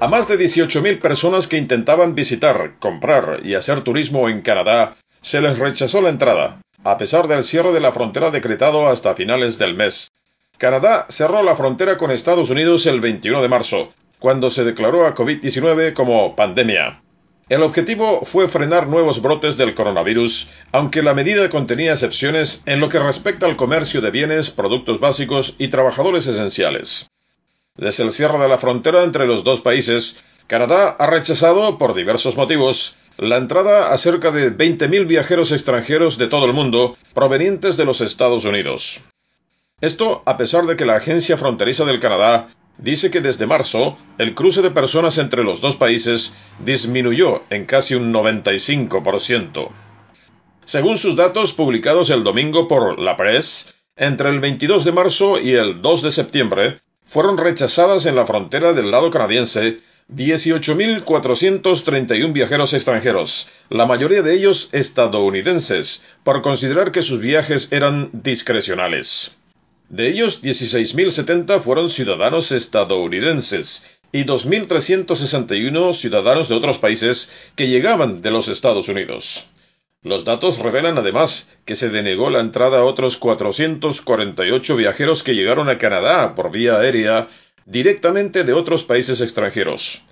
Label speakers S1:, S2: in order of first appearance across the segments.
S1: A más de 18.000 personas que intentaban visitar, comprar y hacer turismo en Canadá, se les rechazó la entrada, a pesar del cierre de la frontera decretado hasta finales del mes. Canadá cerró la frontera con Estados Unidos el 21 de marzo, cuando se declaró a COVID-19 como pandemia. El objetivo fue frenar nuevos brotes del coronavirus, aunque la medida contenía excepciones en lo que respecta al comercio de bienes, productos básicos y trabajadores esenciales. Desde el cierre de la frontera entre los dos países, Canadá ha rechazado, por diversos motivos, la entrada a cerca de 20.000 viajeros extranjeros de todo el mundo provenientes de los Estados Unidos. Esto a pesar de que la Agencia Fronteriza del Canadá dice que desde marzo el cruce de personas entre los dos países disminuyó en casi un 95%. Según sus datos publicados el domingo por La Presse, entre el 22 de marzo y el 2 de septiembre, fueron rechazadas en la frontera del lado canadiense 18.431 viajeros extranjeros, la mayoría de ellos estadounidenses, por considerar que sus viajes eran discrecionales. De ellos, 16.070 fueron ciudadanos estadounidenses y 2.361 ciudadanos de otros países que llegaban de los Estados Unidos. Los datos revelan además que se denegó la entrada a otros 448 viajeros que llegaron a Canadá por vía aérea directamente de otros países extranjeros.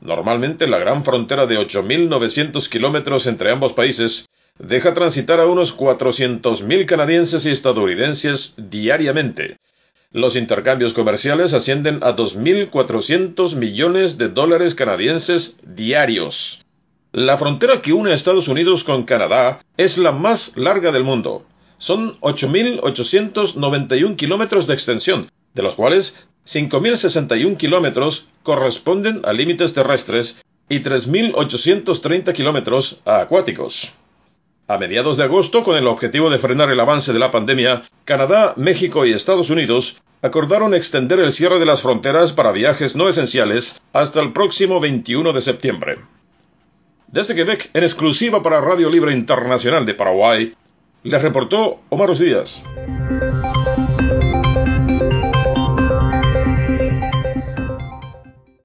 S1: Normalmente la gran frontera de 8.900 kilómetros entre ambos países deja transitar a unos 400.000 canadienses y estadounidenses diariamente. Los intercambios comerciales ascienden a 2.400 millones de dólares canadienses diarios. La frontera que une a Estados Unidos con Canadá es la más larga del mundo. Son 8.891 kilómetros de extensión, de los cuales 5.061 kilómetros corresponden a límites terrestres y 3.830 kilómetros a acuáticos. A mediados de agosto, con el objetivo de frenar el avance de la pandemia, Canadá, México y Estados Unidos acordaron extender el cierre de las fronteras para viajes no esenciales hasta el próximo 21 de septiembre. Desde Quebec, en exclusiva para Radio Libre Internacional de Paraguay, les reportó Omar Díaz.